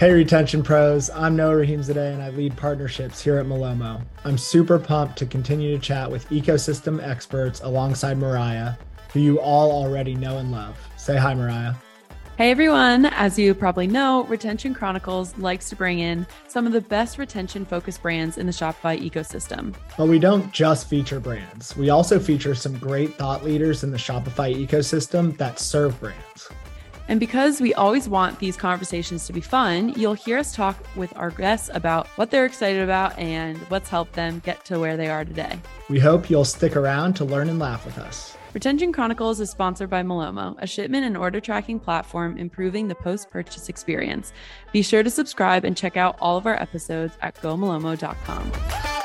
Hey, Retention Pros. I'm Noah Rahimzadeh and I lead partnerships here at Malomo. I'm super pumped to continue to chat with ecosystem experts alongside Mariah, who you all already know and love. Say hi, Mariah. Hey everyone, as you probably know, Retention Chronicles likes to bring in some of the best retention focused brands in the Shopify ecosystem. But we don't just feature brands, we also feature some great thought leaders in the Shopify ecosystem that serve brands. And because we always want these conversations to be fun, you'll hear us talk with our guests about what they're excited about and what's helped them get to where they are today. We hope you'll stick around to learn and laugh with us. Retention Chronicles is sponsored by Malomo, a shipment and order tracking platform improving the post purchase experience. Be sure to subscribe and check out all of our episodes at gomalomo.com.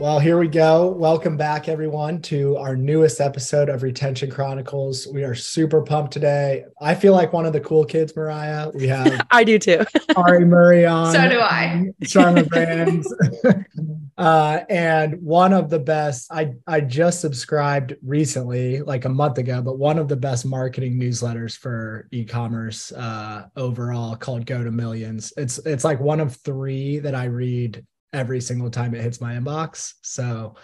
Well, here we go. Welcome back, everyone, to our newest episode of Retention Chronicles. We are super pumped today. I feel like one of the cool kids, Mariah. We have I do too. Ari Murray on. So do I. Sharma Brands. uh, and one of the best, I, I just subscribed recently, like a month ago, but one of the best marketing newsletters for e-commerce uh, overall called Go to Millions. It's it's like one of three that I read every single time it hits my inbox. So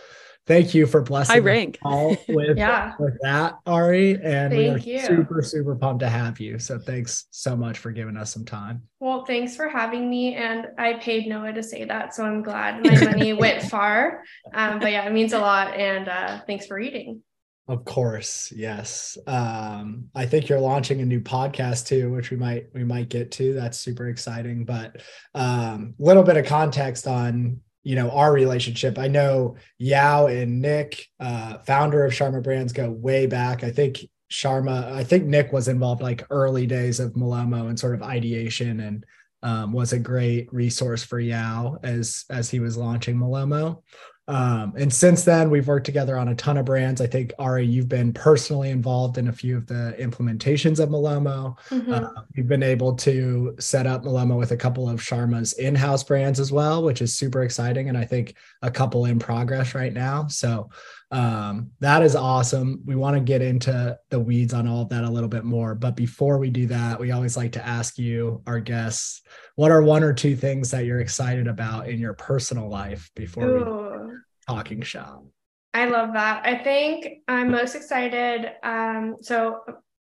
thank you for blessing I rank. all with, Yeah. with that, Ari. And we are you. super, super pumped to have you. So thanks so much for giving us some time. Well, thanks for having me. And I paid Noah to say that. So I'm glad my money went far. Um, but yeah, it means a lot. And uh, thanks for reading. Of course, yes. Um, I think you're launching a new podcast too, which we might we might get to. That's super exciting. But a um, little bit of context on you know our relationship. I know Yaw and Nick, uh, founder of Sharma Brands, go way back. I think Sharma, I think Nick was involved like early days of Malomo and sort of ideation and um, was a great resource for Yaw as as he was launching Malomo. Um, and since then, we've worked together on a ton of brands. I think Ari, you've been personally involved in a few of the implementations of Malomo. Mhm. Uh, we've been able to set up Malomo with a couple of Sharma's in-house brands as well, which is super exciting. And I think a couple in progress right now. So um, that is awesome. We want to get into the weeds on all of that a little bit more. But before we do that, we always like to ask you, our guests, what are one or two things that you're excited about in your personal life before we Ooh, talking shop? I love that. I think I'm most excited. Um, so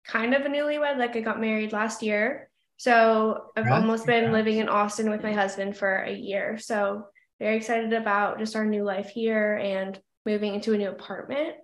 kind of a newlywed, like I got married last year. So I've Congrats, almost been living in Austin with my husband for a year. So very excited about just our new life here and moving into a new apartment.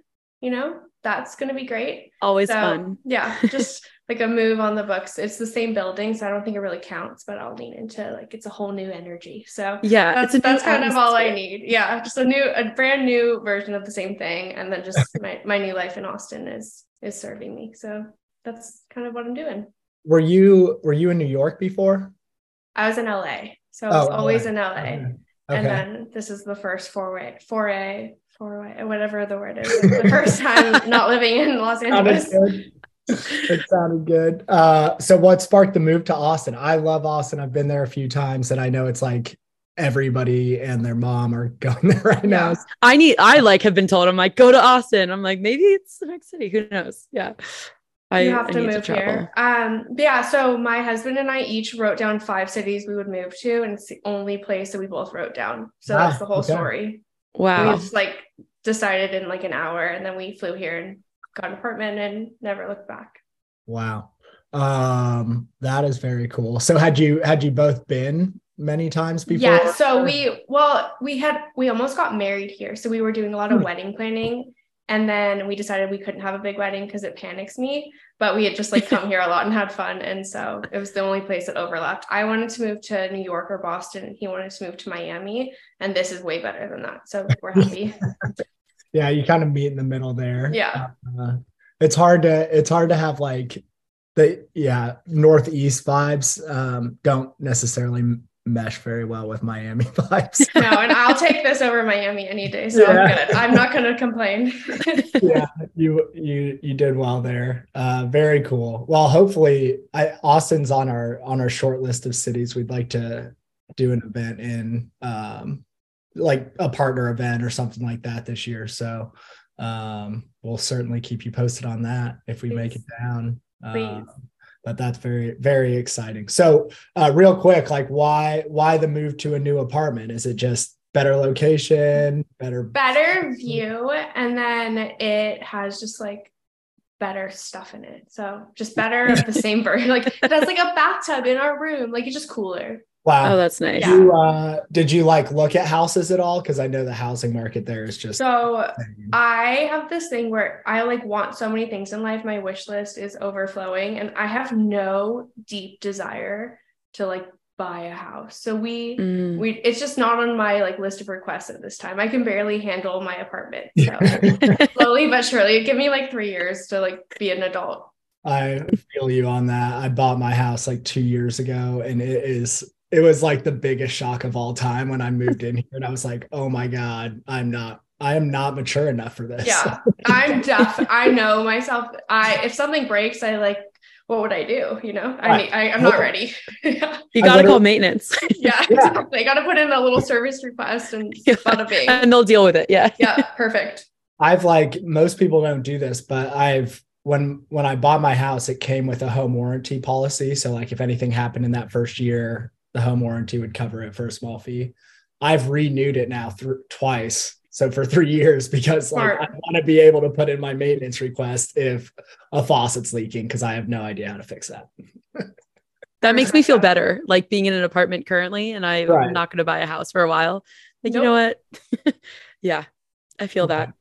You know, that's going to be great. Always So, fun. Yeah, just like a move on the books. It's the same building, so I don't think it really counts, but I'll lean into like it's a whole new energy. So Yeah, that's it's that's kind of all I need. Yeah, just a new, a brand new version of the same thing, and then just my my new life in Austin is is serving me. So that's kind of what I'm doing. Were you were you in New York before? I was in LA, so I was Oh, always LA. in LA, Okay. and then this is the first foray, foray, foray, whatever the word is, the first time not living in Los Angeles. it sounded good. Uh, so what sparked the move to Austin? I love Austin. I've been there a few times, and I know it's like everybody and their mom are going there right now. I need I like have been told I'm like go to Austin. I'm like maybe it's the next city. Who knows? Yeah. I, you have I to move travel. here. Um, but yeah, so my husband and I each wrote down five cities we would move to, and it's the only place that we both wrote down. So Wow, that's the whole okay. story. Wow. We just like decided in like an hour, and then we flew here and got an apartment and never looked back. Wow. Um, that is very cool. So had you had you both been many times before? Yeah. So we well, we had we almost got married here, so we were doing a lot of Hmm. wedding planning. And then we decided we couldn't have a big wedding because it panics me. But we had just like come here a lot and had fun. And so it was the only place that overlapped. I wanted to move to New York or Boston, he wanted to move to Miami. And this is way better than that. So we're happy. yeah, you kind of meet in the middle there. Yeah. Uh, it's hard to it's hard to have like the yeah northeast vibes um, don't necessarily mesh very well with Miami vibes. no, and I'll take this over Miami any day. So Yeah. I'm good. I'm not going to complain. yeah, you you you did well there. Uh, very cool. Well, hopefully, I, Austin's on our on our short list of cities we'd like to do an event in, um, like a partner event or something like that this year. So um, we'll certainly keep you posted on that if we make it down. Uh, but that's very very exciting. So, uh, real quick, like why why the move to a new apartment? Is it just better location, better better view, and then it has just like better stuff in it. So just better of the same version. Like it has like a bathtub in our room. Like it's just cooler. Wow. Oh, that's nice. Did you, uh, did you like look at houses at all? Because I know the housing market there is just so. I have this thing where I like want so many things in life. My wish list is overflowing, and I have no deep desire to like buy a house. So we mm. we it's just not on my like list of requests at this time. I can barely handle my apartment. So slowly but surely, give me like three years to like be an adult. I feel you on that. I bought my house like two years ago, and it is it was like the biggest shock of all time when I moved in here, and I was like, oh my god, I'm not. I am not mature enough for this. Yeah, I'm deaf. I know myself. I if something breaks, I like what would I do? You know, I, mean, I am not ready. You got to call maintenance. yeah, yeah. They got to put in a little service request and yeah. bada bing. And they'll deal with it. Yeah. Yeah. Perfect. I've like most people don't do this, but I've when when I bought my house, it came with a home warranty policy. So like if anything happened in that first year, the home warranty would cover it for a small fee. I've renewed it now through twice so for three years, because like I want to be able to put in my maintenance request if a faucet's leaking, because I have no idea how to fix that. that makes me feel better, like being in an apartment currently, and I'm right. not going to buy a house for a while. Like, nope. you know what? yeah, I feel okay. that.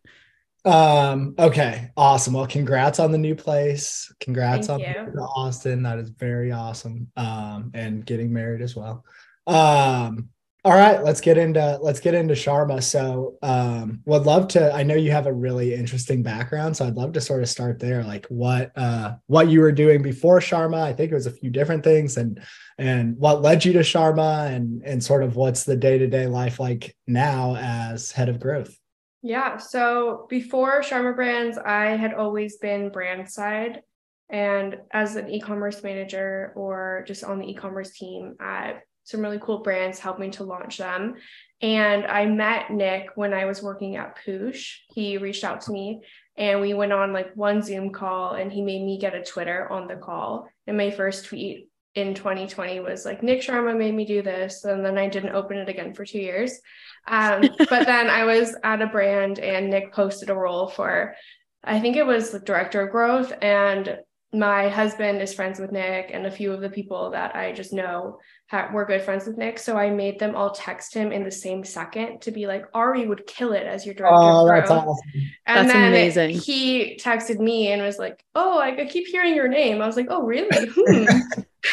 Um, okay, awesome. Well, congrats on the new place. Congrats Thank on Austin. That is very awesome. Um, and getting married as well. Um, all right, let's get into let's get into Sharma. So, um, would love to. I know you have a really interesting background, so I'd love to sort of start there. Like what uh, what you were doing before Sharma. I think it was a few different things, and and what led you to Sharma, and and sort of what's the day to day life like now as head of growth. Yeah. So before Sharma Brands, I had always been brand side. And as an e commerce manager or just on the e commerce team at some really cool brands, helping to launch them. And I met Nick when I was working at Poosh. He reached out to me and we went on like one Zoom call and he made me get a Twitter on the call. And my first tweet in 2020 was like, Nick Sharma made me do this. And then I didn't open it again for two years. Um, but then I was at a brand and Nick posted a role for, I think it was the director of growth. And my husband is friends with Nick and a few of the people that I just know were good friends with Nick. So I made them all text him in the same second to be like, Ari would kill it as your director. Oh, that's awesome. And that's then amazing. he texted me and was like, Oh, I keep hearing your name. I was like, Oh, really? Hmm.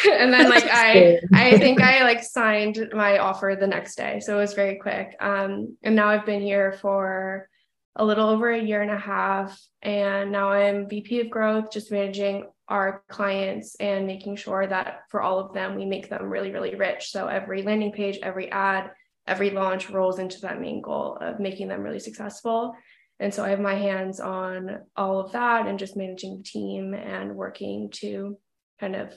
and then like I I think I like signed my offer the next day. So it was very quick. Um, and now I've been here for a little over a year and a half. And now I'm VP of growth, just managing our clients and making sure that for all of them, we make them really, really rich. So every landing page, every ad, every launch rolls into that main goal of making them really successful. And so I have my hands on all of that and just managing the team and working to kind of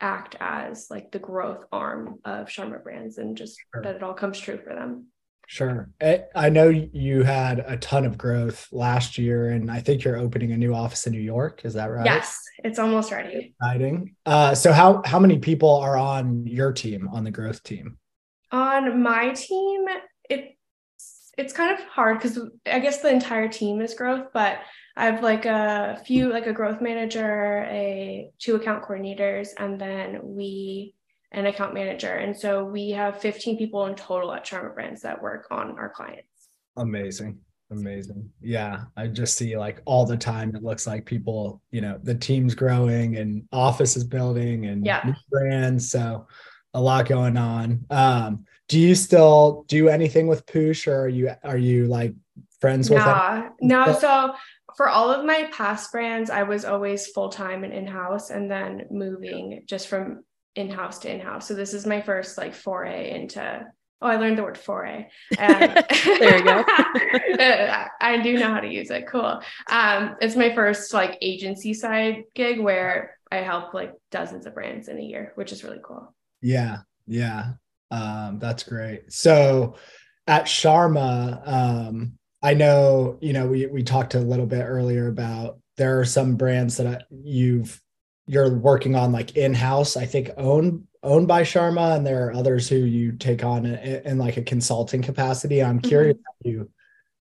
act as like the growth arm of Sharma Brands and just sure. that it all comes true for them. Sure. Eh, I know you had a ton of growth last year, and I think you're opening a new office in New York. Is that right? Yes, it's almost ready. Exciting. Uh, so how how many people are on your team on the growth team? On my team, it it's kind of hard because I guess the entire team is growth, but I have like a few like a growth manager, a two account coordinators, and then we an account manager. And so we have 15 people in total at Sharma Brands that work on our clients. Amazing. Amazing. Yeah. I just see like all the time it looks like people, you know, the team's growing and office is building and yeah. brands. So a lot going on. Um, do you still do anything with Poosh or are you are you like friends with Yeah. No, so for all of my past brands, I was always full time and in house, and then moving just from in-house to in-house. So this is my first like foray into oh, I learned the word foray. Um, there you go. I do know how to use it. Cool. Um, it's my first like agency side gig where I help like dozens of brands in a year, which is really cool. Yeah. Yeah. Um, that's great. So at Sharma, um, I know, you know, we we talked a little bit earlier about there are some brands that you've you're working on like in-house, I think owned owned by Sharma, and there are others who you take on in, in like a consulting capacity. I'm mm-hmm. curious mm-hmm. you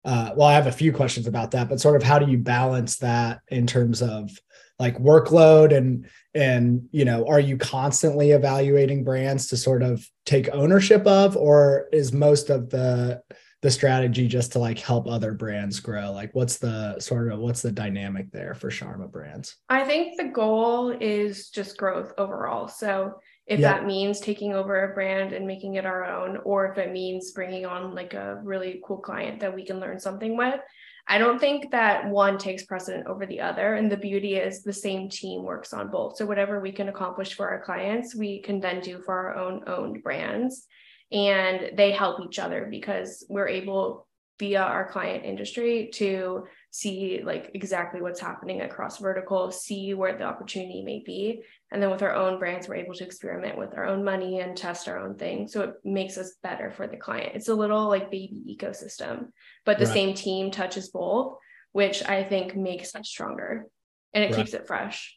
uh, well, I have a few questions about that, but sort of how do you balance that in terms of like workload and and you know are you constantly evaluating brands to sort of take ownership of or is most of the the strategy just to like help other brands grow like what's the sort of what's the dynamic there for sharma brands i think the goal is just growth overall so if yep. that means taking over a brand and making it our own or if it means bringing on like a really cool client that we can learn something with I don't think that one takes precedent over the other. And the beauty is the same team works on both. So whatever we can accomplish for our clients, we can then do for our own owned brands. And they help each other because we're able via our client industry to see like exactly what's happening across vertical, see where the opportunity may be. And then with our own brands, we're able to experiment with our own money and test our own thing. So it makes us better for the client. It's a little like baby ecosystem, but the right. same team touches both, which I think makes us stronger and it right. keeps it fresh.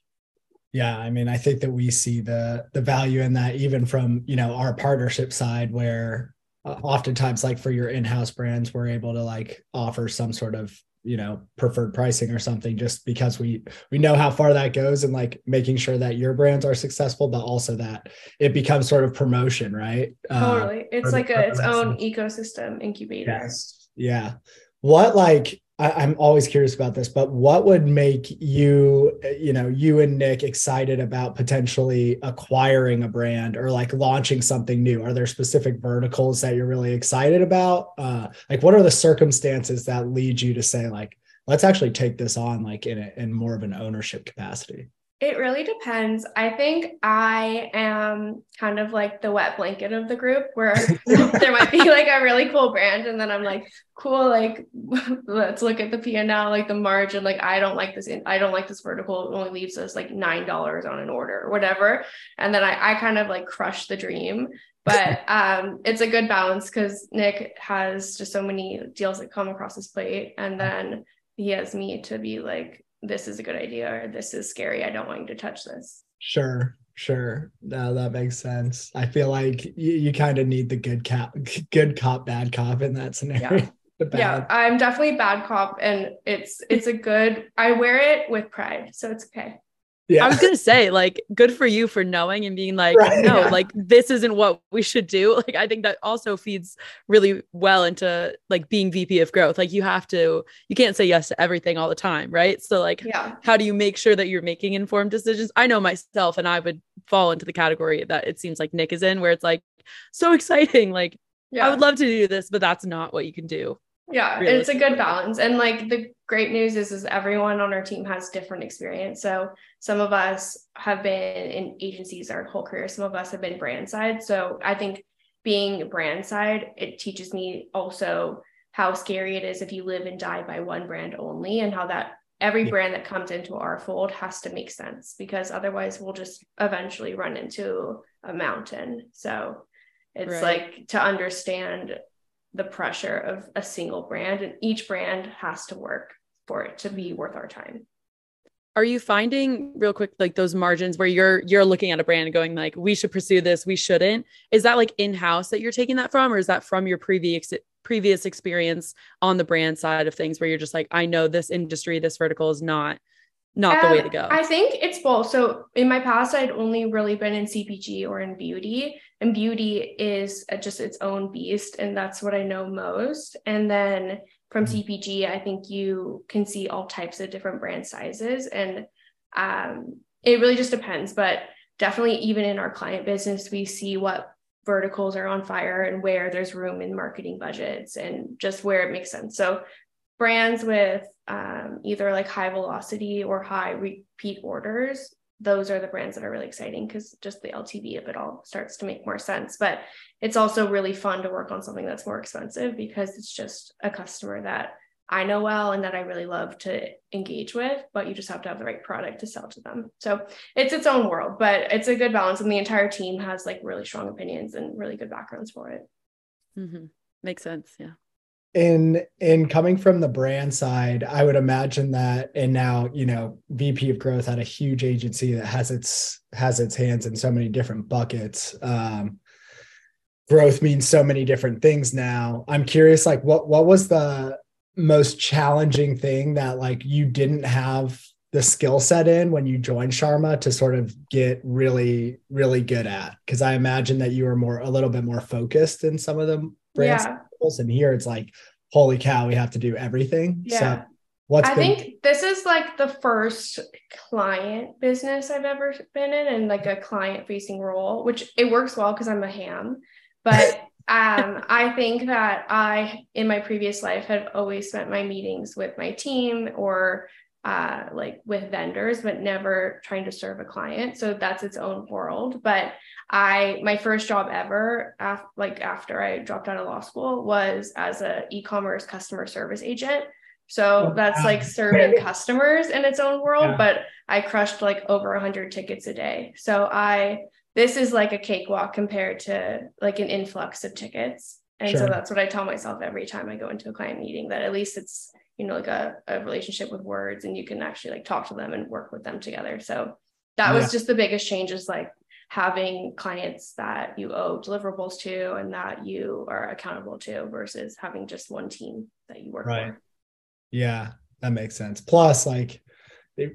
Yeah, I mean, I think that we see the the value in that even from you know our partnership side, where uh, oftentimes like for your in-house brands, we're able to like offer some sort of you know preferred pricing or something just because we we know how far that goes and like making sure that your brands are successful but also that it becomes sort of promotion right? Uh, totally. Uh, it's like a its own ecosystem incubator yes. Yeah. What like I, am always curious about this, but what would make you, you know, you and Nick excited about potentially acquiring a brand or like launching something new? Are there specific verticals that you're really excited about? Uh, like, what are the circumstances that lead you to say, like, let's actually take this on, like in a, in more of an ownership capacity? It really depends. I think I am kind of like the wet blanket of the group where there might be like a really cool brand and then I'm like, cool, like let's look at the P&L, like the margin, like I don't like this, in, I don't like this vertical. It only leaves us like $9 on an order or whatever. And then I, I kind of like crush the dream. But um, it's a good balance because Nick has just so many deals that come across his plate. And then he has me to be like, this is a good idea or this is scary. I don't want you to touch this. Sure. Sure. No, that makes sense. I feel like you, you kind of need the good cop, good cop, bad cop in that scenario. Yeah. yeah, I'm definitely bad cop and it's it's a good I wear it with pride, so it's okay. Yeah. I was gonna say, like, good for you for knowing and being like, right, no, yeah. like this isn't what we should do. Like, I think that also feeds really well into like being VP of growth. Like, you have to, you can't say yes to everything all the time, right? So, like, yeah. how do you make sure that you're making informed decisions? I know myself, and I would fall into the category that it seems like Nick is in, where it's like so exciting. Like, yeah. I would love to do this, but that's not what you can do yeah it's a good balance and like the great news is is everyone on our team has different experience so some of us have been in agencies our whole career some of us have been brand side so i think being brand side it teaches me also how scary it is if you live and die by one brand only and how that every yeah. brand that comes into our fold has to make sense because otherwise we'll just eventually run into a mountain so it's right. like to understand the pressure of a single brand and each brand has to work for it to be worth our time. Are you finding real quick like those margins where you're you're looking at a brand and going like we should pursue this we shouldn't is that like in-house that you're taking that from or is that from your previous previous experience on the brand side of things where you're just like i know this industry this vertical is not not um, the way to go. I think it's both. So in my past i'd only really been in cpg or in beauty and beauty is just its own beast and that's what i know most. And then from mm-hmm. cpg i think you can see all types of different brand sizes and um, it really just depends. But definitely even in our client business we see what verticals are on fire and where there's room in marketing budgets and just where it makes sense. So brands with um, either like high velocity or high repeat orders those are the brands that are really exciting because just the LTV of it all starts to make more sense. But it's also really fun to work on something that's more expensive because it's just a customer that I know well and that I really love to engage with, but you just have to have the right product to sell to them. So it's its own world, but it's a good balance. And the entire team has like really strong opinions and really good backgrounds for it. Mm-hmm. Makes sense. Yeah. In in coming from the brand side i would imagine that and now you know vp of growth at a huge agency that has its has its hands in so many different buckets. Um growth means so many different things now. I'm curious like what what was the most challenging thing that like you didn't have the skill set in when you joined sharma to sort of get really really good at? Because i imagine that you were more a little bit more focused in some of the brands. Yeah. And here it's like holy cow we have to do everything Yeah. so what's I been think this is like the first client business I've ever been in and like a client facing role, which it works well because I'm a ham. But um, I think that I, in my previous life, had always spent my meetings with my team or uh, like with vendors, but never trying to serve a client. So that's its own world. But I, my first job ever, af- like after I dropped out of law school, was as a e-commerce customer service agent. So Oh, that's like serving customers in its own world, Yeah. but I crushed like over 100 tickets a day. So I this is like a cakewalk compared to like an influx of tickets. And so that's what I tell myself every time I go into a client meeting that at least it's, you know, like a, a relationship with words and you can actually like talk to them and work with them together. So that was just the biggest change is like having clients that you owe deliverables to and that you are accountable to versus having just one team that you work Right. for. Yeah, that makes sense. Plus, like,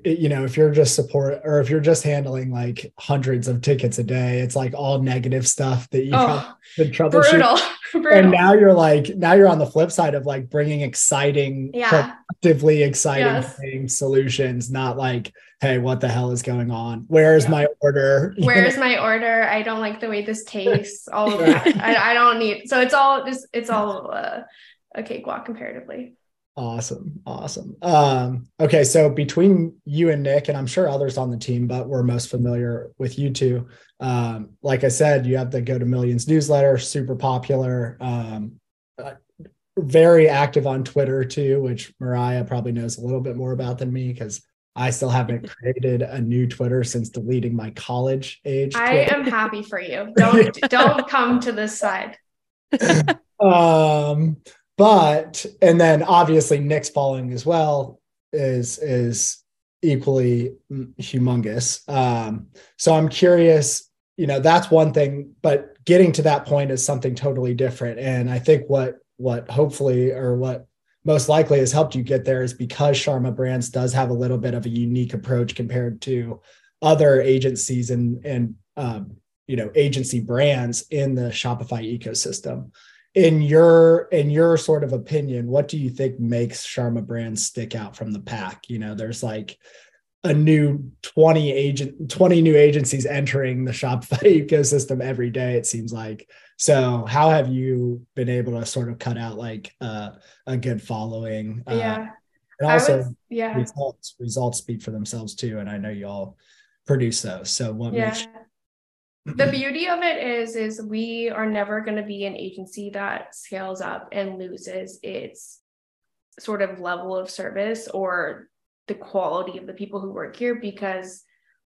you know, if you're just support or if you're just handling like hundreds of tickets a day, it's like all negative stuff that you have Oh, to troubleshoot. brutal. brutal. And now you're like, now you're on the flip side of like bringing exciting, yeah. productively exciting Yes. things, solutions, not like, hey, what the hell is going on? Where's Yeah. my order? Where's my order? I don't like the way this tastes. All of that. I, I don't need. So it's all just. It's all uh, a cakewalk comparatively. Awesome. Awesome. Um, okay. So between you and Nick, and I'm sure others on the team, but we're most familiar with you two. Um, like I said, you have the Go to Millions newsletter, super popular, um, uh, very active on Twitter too, which Mariah probably knows a little bit more about than me because I still haven't created a new Twitter since deleting my college age. I Twitter. am happy for you. Don't don't come to this side. um but and then obviously nick's following as well is is equally humongous. Um so i'm curious you know that's one thing but getting to that point is something totally different. And i think what what hopefully or what most likely has helped you get there is because sharma brands does have a little bit of a unique approach compared to other agencies and and um, you know agency brands in the shopify ecosystem in your in your sort of opinion what do you think makes sharma brands stick out from the pack you know there's like a new 20 agent 20 new agencies entering the shopify ecosystem every day it seems like so how have you been able to sort of cut out like uh, a good following uh, yeah. and also would, yeah. results results speak for themselves too and i know you all produce those so what Yeah. makes the mm-hmm. beauty of it is is we are never going to be an agency that scales up and loses its sort of level of service or the quality of the people who work here because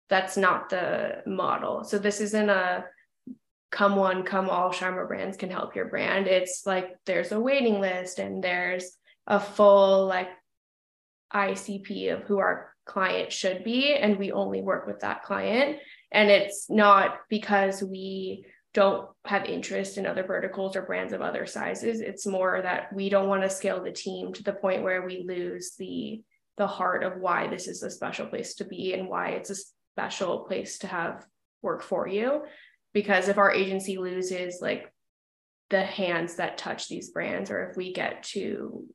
that's not the model. So this isn't a come one come all Sharma brands can help your brand. It's like there's a waiting list and there's a full like icp of who our client should be and we only work with that client and it's not because we don't have interest in other verticals or brands of other sizes. It's more that we don't want to scale the team to the point where we lose the the heart of why this is a special place to be and why it's a special place to have work for you. Because if our agency loses like the hands that touch these brands, or if we get too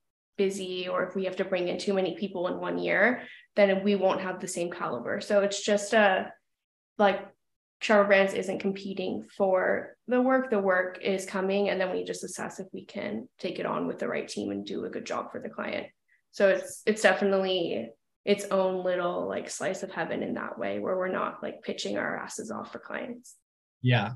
busy, or if we have to bring in too many people in one year, then we won't have the same caliber. So it's just a like Sharma Brands isn't competing for the work. The work is coming, and then we just assess if we can take it on with the right team and do a good job for the client. So it's it's definitely its own little like slice of heaven in that way, where we're not like pitching our asses off for clients. Yeah.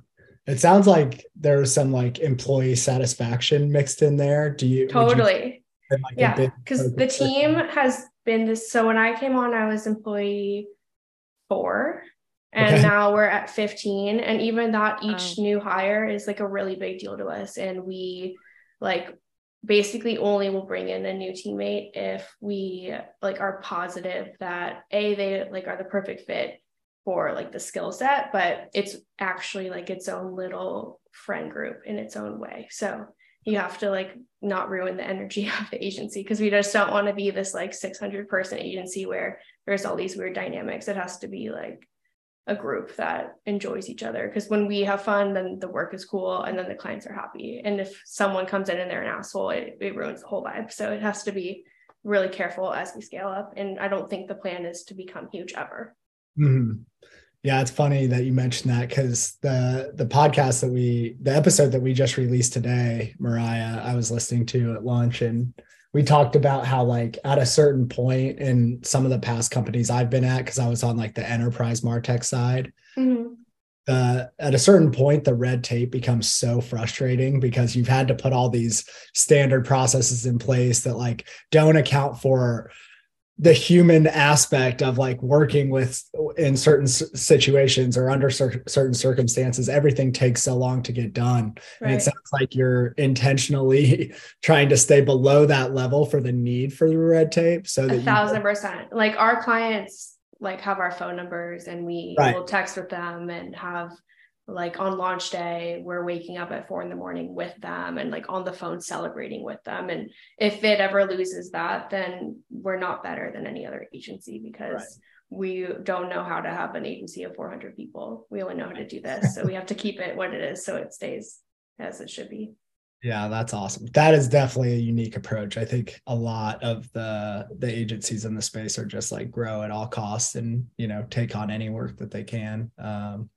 It sounds like there's some like employee satisfaction mixed in there. Do you Totally. Say, like, yeah because the focus there? team has been this so when i came on i was employee four and Okay. now we're at 15 and even that each Wow. new hire is like a really big deal to us and we like basically only will bring in a new teammate if we like are positive that a they like are the perfect fit for like the skill set but it's actually like its own little friend group in its own way so you have to like not ruin the energy of the agency because we just don't want to be this like 600 person agency where there's all these weird dynamics. It has to be like a group that enjoys each other. Because when we have fun then the work is cool and then the clients are happy. And if someone comes in and they're an asshole it, it ruins the whole vibe. So it has to be really careful as we scale up. And i don't think the plan is to become huge ever. Mm-hmm. Yeah it's funny that you mentioned that because the the podcast that we the episode that we just released today mariah i was listening to at lunch and we talked about how like at a certain point in some of the past companies I've been at, because I was on like the enterprise Martech side, mm-hmm. uh, at a certain point, the red tape becomes so frustrating because you've had to put all these standard processes in place that like don't account for the human aspect of like working with in certain situations or under cer- certain circumstances everything takes so long to get done right. and it sounds like you're intentionally trying to stay below that level for the need for the red tape so that a thousand percent like our clients like have our phone numbers and we right. will text with them and have like on launch day we're waking up at four in the morning with them and like on the phone celebrating with them. And if it ever loses that then we're not better than any other agency because right. we don't know how to have an agency of 400 people. We only know how to do this. So we have to keep it what it is so it stays as it should be. Yeah that's awesome. That is definitely a unique approach. I think a lot of the the agencies in the space are just like grow at all costs and you know take on any work that they can. Um,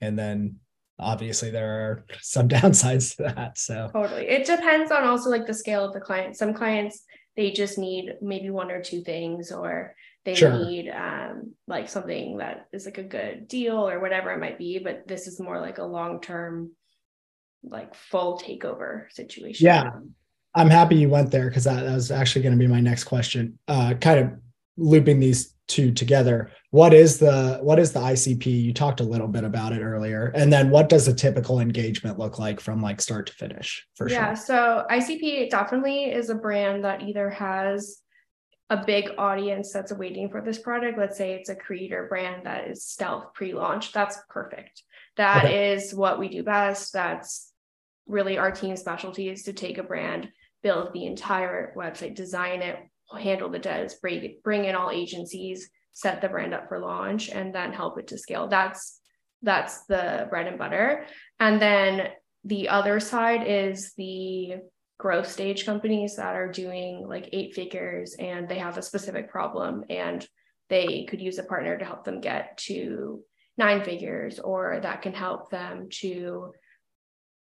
and then obviously there are some downsides to that so. Totally. It depends on also like the scale of the client. Some clients they just need maybe one or two things or they sure. need um, like something that is like a good deal or whatever it might be but this is more like a long term like full takeover situation. Yeah. I'm happy you went there because that, that was actually going to be my next question. Uh, kind of looping these two together. What is the what is the icp you talked a little bit about it earlier. And then what does a typical engagement look like from like start to finish for yeah, sure? yeah so icp definitely is a brand that either has a big audience that's waiting for this product. Let's say it's a creator brand that is stealth pre-launch that's perfect. That okay. is what we do best. That's really our team specialty is to take a brand build the entire website design it handle the devs, bring, bring in all agencies, set the brand up for launch, and then help it to scale. That's that's the bread and butter. And then the other side is the growth stage companies that are doing like eight figures and they have a specific problem and they could use a partner to help them get to nine figures or that can help them to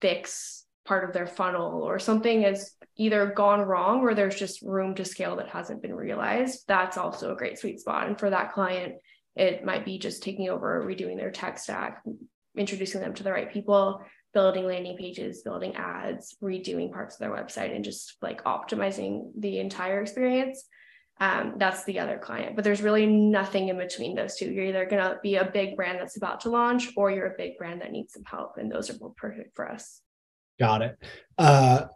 fix part of their funnel or something has either gone wrong or there's just room to scale that hasn't been realized, that's also a great sweet spot. And for that client, it might be just taking over, redoing their tech stack, introducing them to the right people, building landing pages, building ads, redoing parts of their website, and just like optimizing the entire experience. Um, that's the other client. But there's really nothing in between those two. You're either going to be a big brand that's about to launch, or you're a big brand that needs some help. And those are both perfect for us. Got it. Uh,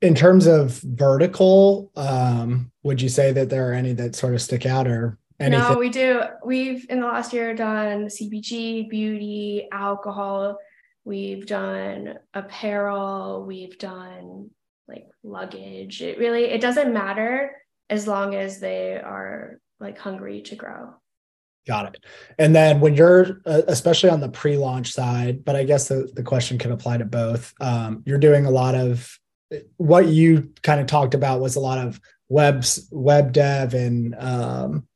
in terms of vertical, um, would you say that there are any that sort of stick out or anything? No, we do. We've in the last year done CPG, beauty, alcohol. We've done apparel. We've done like luggage. It really it doesn't matter as long as they are like hungry to grow. Got it. And then when you're, uh, especially on the pre-launch side, but I guess the, the question can apply to both. Um, you're doing a lot of what you kind of talked about was a lot of webs, web dev and um,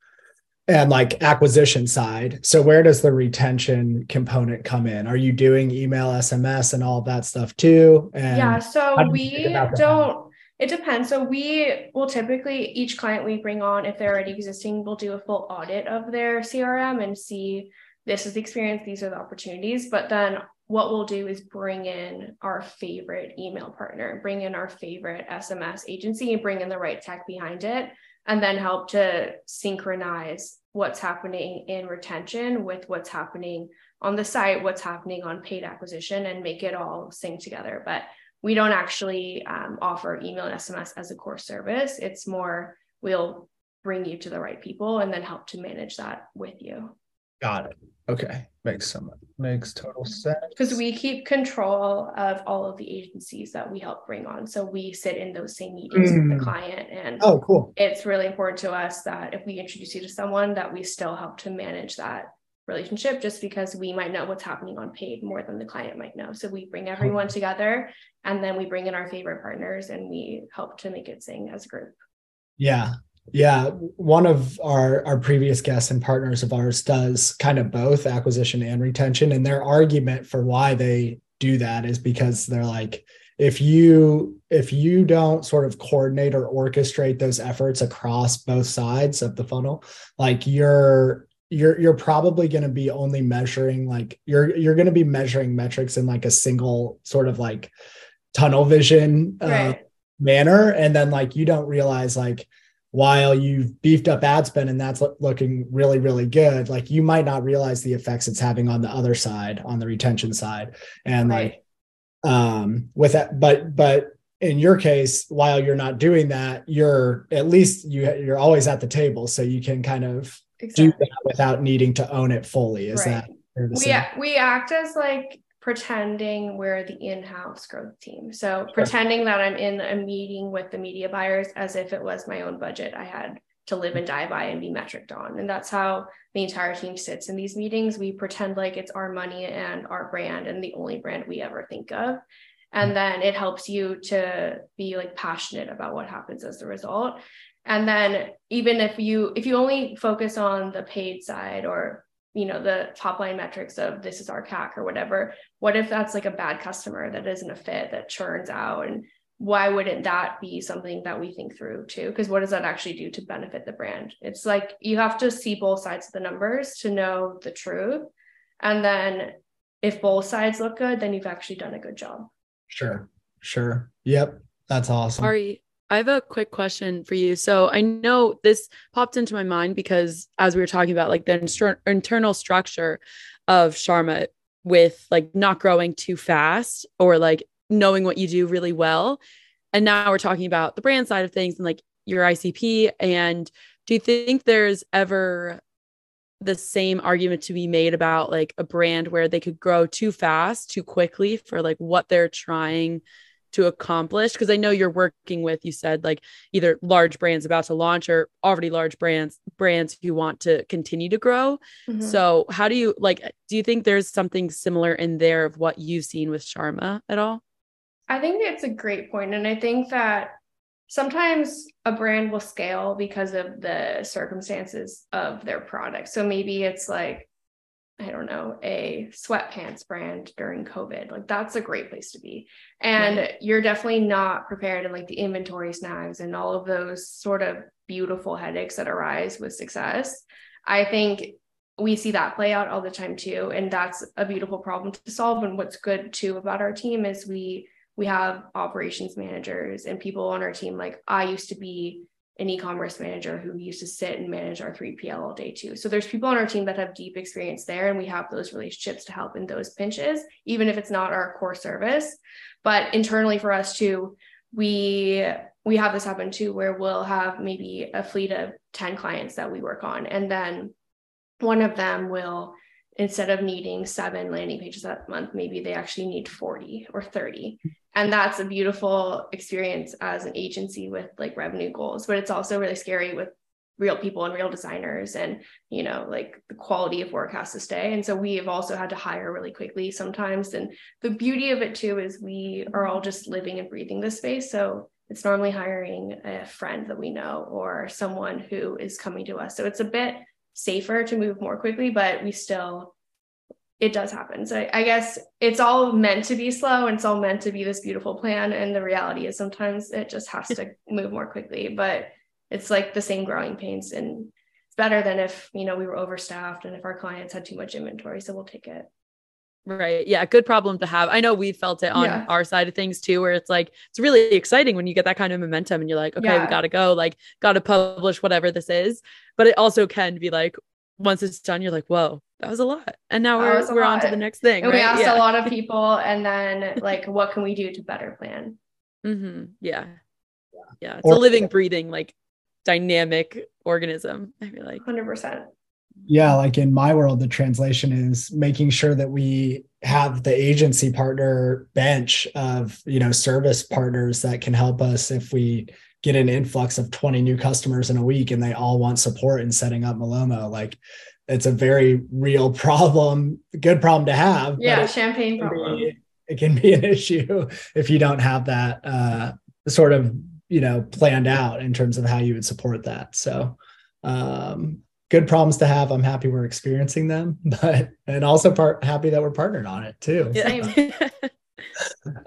and like acquisition side. So where does the retention component come in? Are you doing email, SMS, and all that stuff too? And yeah. So do we don't it depends. So we will typically each client we bring on, if they're already existing, we'll do a full audit of their CRM and see this is the experience, these are the opportunities. But then what we'll do is bring in our favorite email partner, bring in our favorite SMS agency, and bring in the right tech behind it, and then help to synchronize what's happening in retention with what's happening on the site, what's happening on paid acquisition, and make it all sync together. But we don't actually um, offer email and SMS as a core service. It's more we'll bring you to the right people and then help to manage that with you. Got it. Okay. Makes some makes total sense. Because we keep control of all of the agencies that we help bring on. So we sit in those same meetings mm. with the mm. client. And oh, cool. It's really important to us that if we introduce you to someone that we still help to manage that relationship just because we might know what's happening on paid more than the client might know. So we bring hmm. everyone together and then we bring in our favorite partners and we help to make it sing as a group. Yeah. Yeah, one of our our previous guests and partners of ours does kind of both acquisition and retention and their argument for why they do that is because they're like if you if you don't sort of coordinate or orchestrate those efforts across both sides of the funnel like you're you're you're probably going to be only measuring like you're you're going to be measuring metrics in like a single sort of like tunnel vision uh, right. manner and then like you don't realize like while you've beefed up ad spend and that's looking really really good like you might not realize the effects it's having on the other side on the retention side and right. like um with that but but in your case while you're not doing that you're at least you you're always at the table so you can kind of exactly. do that without needing to own it fully is right. that we, we act as like pretending we're the in-house growth team. So sure. pretending that I'm in a meeting with the media buyers as if it was my own budget I had to live and die by and be metriced on. And that's how the entire team sits in these meetings. We pretend like it's our money and our brand and the only brand we ever think of. And mm. then it helps you to be like passionate about what happens as a result. And then even if you if you only focus on the paid side or you know the top line metrics of this is our CAC or whatever. What if that's like a bad customer that isn't a fit that churns out and why wouldn't that be something that we think through too? Because what does that actually do to benefit the brand? It's like you have to see both sides of the numbers to know the truth. And then if both sides look good, then you've actually done a good job. Sure. Sure. Yep. That's awesome. Ari, I have a quick question for you. So I know this popped into my mind because as we were talking about like the inter- internal structure of Sharma with like not growing too fast or like knowing what you do really well. And now we're talking about the brand side of things and like your ICP. And do you think there's ever the same argument to be made about like a brand where they could grow too fast, too quickly for like what they're trying to accomplish because i know you're working with you said like either large brands about to launch or already large brands brands who want to continue to grow. Mm-hmm. so how do you like do you think there's something similar in there of what you've seen with sharma at all? I think it's a great point and i think that sometimes a brand will scale because of the circumstances of their product. So maybe it's like I don't know, a sweatpants brand during COVID. Like that's a great place to be. And right. you're definitely not prepared in like the inventory snags and all of those sort of beautiful headaches that arise with success. I think we see that play out all the time too. And that's a beautiful problem to solve. And what's good too about our team is we we have operations managers and people on our team like I used to be an e-commerce manager who used to sit and manage our 3PL all day too. So there's people on our team that have deep experience there and we have those relationships to help in those pinches, even if it's not our core service. But internally for us too, we we have this happen too where we'll have maybe a fleet of 10 clients that we work on and then one of them will instead of needing seven landing pages that month maybe they actually need 40 or 30 and that's a beautiful experience as an agency with like revenue goals but it's also really scary with real people and real designers and you know like the quality of work has to stay. And so we have also had to hire really quickly sometimes. And the beauty of it too is we are all just living and breathing this space. So it's normally hiring a friend that we know or someone who is coming to us. So it's a bit safer to move more quickly but we still it does happen. So I, guess it's all meant to be slow and it's all meant to be this beautiful plan. And the reality is sometimes it just has to move more quickly, but it's like the same growing pains and it's better than if, you know, we were overstaffed and if our clients had too much inventory. So we'll take it. Right. Yeah. Good problem to have. I know we felt it on yeah. our side of things too, where it's like, it's really exciting when you get that kind of momentum and you're like, okay, yeah. we got to go, like, got to publish whatever this is. But it also can be like, once it's done, you're like, whoa, that was a lot. And now we're we're on to the next thing. And right? we asked yeah. a lot of people and then like what can we do to better plan? Mm-hmm. Yeah. Yeah. It's or, a living, breathing, like dynamic organism. I feel like 100%. Yeah. Like in my world, the translation is making sure that we have the agency partner bench of, you know, service partners that can help us if we get an influx of 20 new customers in a week and they all want support in setting up Malomo. Like it's a very real problem, good problem to have. Yeah, champagne problem. Be, it can be an issue if you don't have that uh, sort of you know planned out in terms of how you would support that. So um, good problems to have. I'm happy we're experiencing them, but and also part happy that we're partnered on it too. Yeah.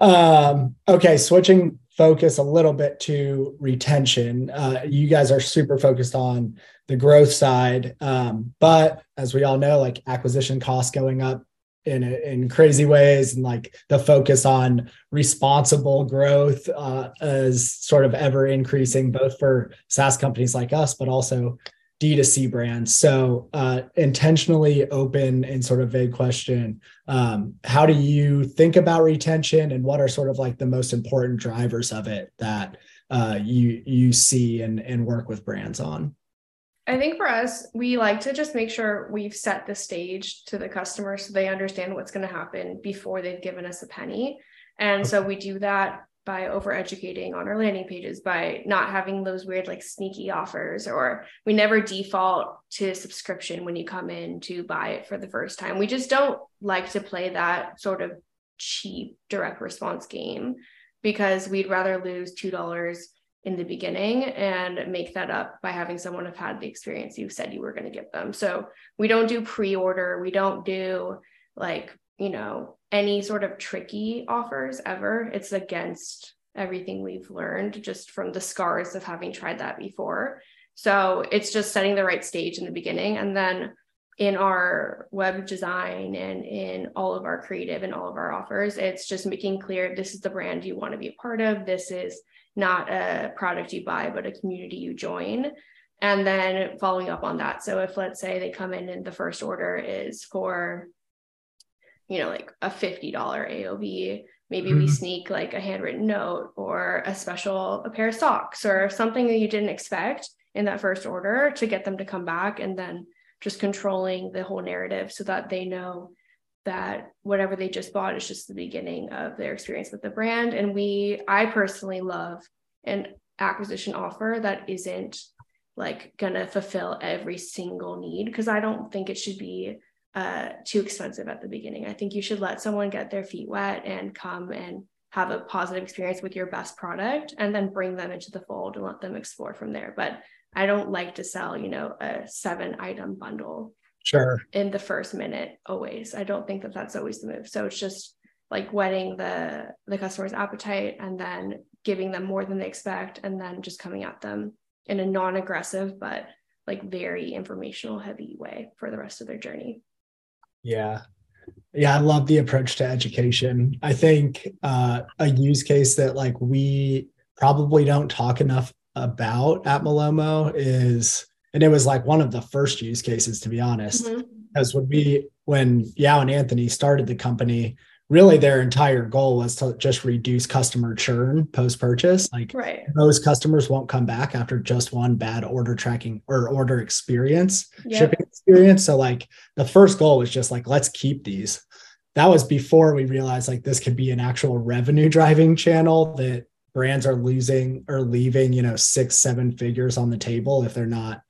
um, okay, switching focus a little bit to retention. Uh, you guys are super focused on the growth side, um, but as we all know, like acquisition costs going up in in crazy ways, and like the focus on responsible growth uh, is sort of ever increasing, both for SaaS companies like us, but also D2C brands. So, uh, intentionally open and sort of vague question. Um, how do you think about retention and what are sort of like the most important drivers of it that uh, you you see and, and work with brands on? I think for us, we like to just make sure we've set the stage to the customer so they understand what's going to happen before they've given us a penny. And so we do that by over educating on our landing pages by not having those weird like sneaky offers or we never default to subscription when you come in to buy it for the first time. We just don't like to play that sort of cheap direct response game because we'd rather lose two dollars in the beginning and make that up by having someone have had the experience you said you were going to give them. So we don't do pre-order. We don't do like you know any sort of tricky offers ever. It's against everything we've learned just from the scars of having tried that before. So it's just setting the right stage in the beginning. And then in our web design and in all of our creative and all of our offers, it's just making clear this is the brand you want to be a part of. This is not a product you buy, but a community you join. And then following up on that. So if let's say they come in and the first order is for you know, like a $50 AOV. Maybe mm-hmm. we sneak like a handwritten note or a special a pair of socks or something that you didn't expect in that first order to get them to come back and then just controlling the whole narrative so that they know that whatever they just bought is just the beginning of their experience with the brand. And we, I personally love an acquisition offer that isn't like gonna fulfill every single need because I don't think it should be uh, too expensive at the beginning. I think you should let someone get their feet wet and come and have a positive experience with your best product and then bring them into the fold and let them explore from there. But I don't like to sell, you know, a seven item bundle. Sure. In the first minute always. I don't think that that's always the move. So it's just like whetting the the customer's appetite and then giving them more than they expect and then just coming at them in a non-aggressive but like very informational heavy way for the rest of their journey. Yeah. Yeah, I love the approach to education. I think uh, a use case that like we probably don't talk enough about at Malomo is, and it was like one of the first use cases to be honest, mm-hmm. because when we when Yaw and Anthony started the company, really their entire goal was to just reduce customer churn post purchase like right. most customers won't come back after just one bad order tracking or order experience yep. shipping experience so like the first goal was just like let's keep these that was before we realized like this could be an actual revenue driving channel that brands are losing or leaving you know six seven figures on the table if they're not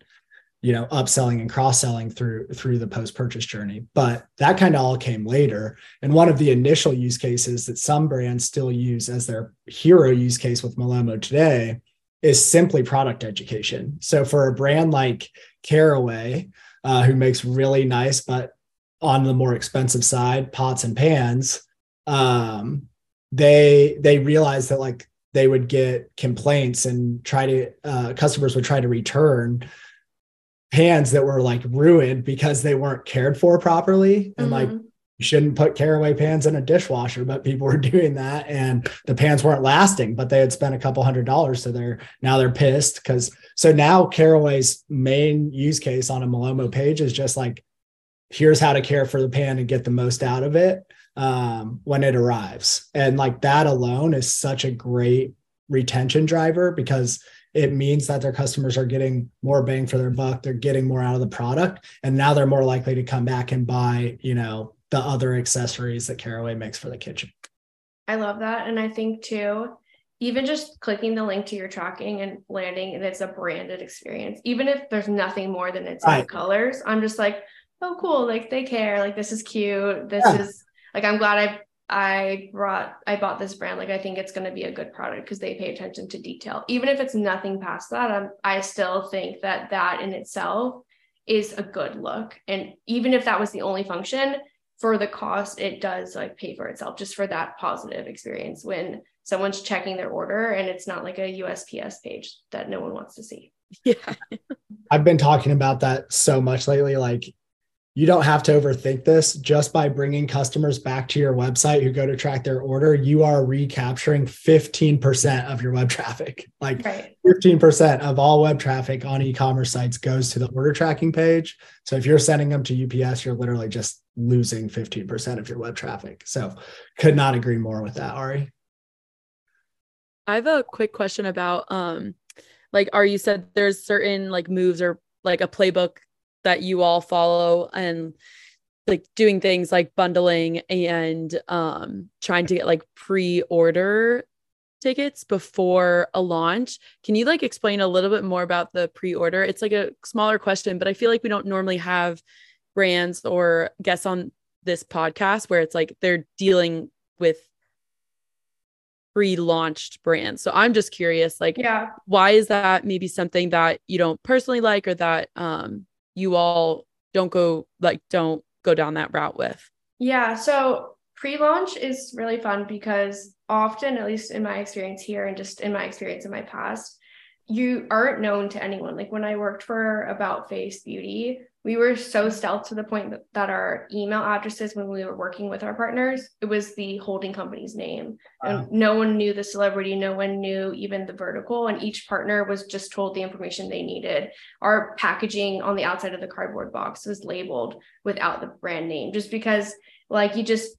you know upselling and cross-selling through through the post-purchase journey. But that kind of all came later. And one of the initial use cases that some brands still use as their hero use case with Malomo today is simply product education. So for a brand like caraway uh, who makes really nice but on the more expensive side pots and pans um, they they realized that like they would get complaints and try to uh, customers would try to return pans that were like ruined because they weren't cared for properly and mm-hmm. like you shouldn't put caraway pans in a dishwasher but people were doing that and the pans weren't lasting but they had spent a couple hundred dollars so they're now they're pissed because so now caraway's main use case on a malomo page is just like here's how to care for the pan and get the most out of it um, when it arrives. And like that alone is such a great retention driver because it means that their customers are getting more bang for their buck. They're getting more out of the product. And now they're more likely to come back and buy, you know, the other accessories that Caraway makes for the kitchen. I love that. And I think too, even just clicking the link to your tracking and landing and it's a branded experience, even if there's nothing more than its right. colors, I'm just like, oh cool, like they care, like this is cute. This yeah. is like I'm glad I I brought I bought this brand. Like I think it's gonna be a good product because they pay attention to detail. Even if it's nothing past that, I'm, I still think that that in itself is a good look. And even if that was the only function, for the cost, it does like pay for itself just for that positive experience when someone's checking their order and it's not like a USPS page that no one wants to see. Yeah. I've been talking about that so much lately. Like, you don't have to overthink this. Just by bringing customers back to your website who go to track their order you are recapturing 15% of your web traffic. Like right. 15% of all web traffic on e-commerce sites goes to the order tracking page. So if you're sending them to ups you're literally just losing 15% of your web traffic. So could not agree more with that ari. I have a quick question about um like are you said there's certain like moves or like a playbook that you all follow and like doing things like bundling and um trying to get like pre-order tickets before a launch. Can you like explain a little bit more about the pre-order? It's like a smaller question, but I feel like we don't normally have brands or guests on this podcast where it's like they're dealing with pre-launched brands. So I'm just curious like yeah. why is that maybe something that you don't personally like or that um you all don't go like don't go down that route with? Yeah, so pre-launch is really fun because often at least in my experience here and just in my experience in my past you aren't known to anyone like when i worked for about face beauty we were so stealth to the point that, that our email addresses when we were working with our partners it was the holding company's name. Wow. and no one knew the celebrity no one knew even the vertical and each partner was just told the information they needed. Our packaging on the outside of the cardboard box was labeled without the brand name just because like you just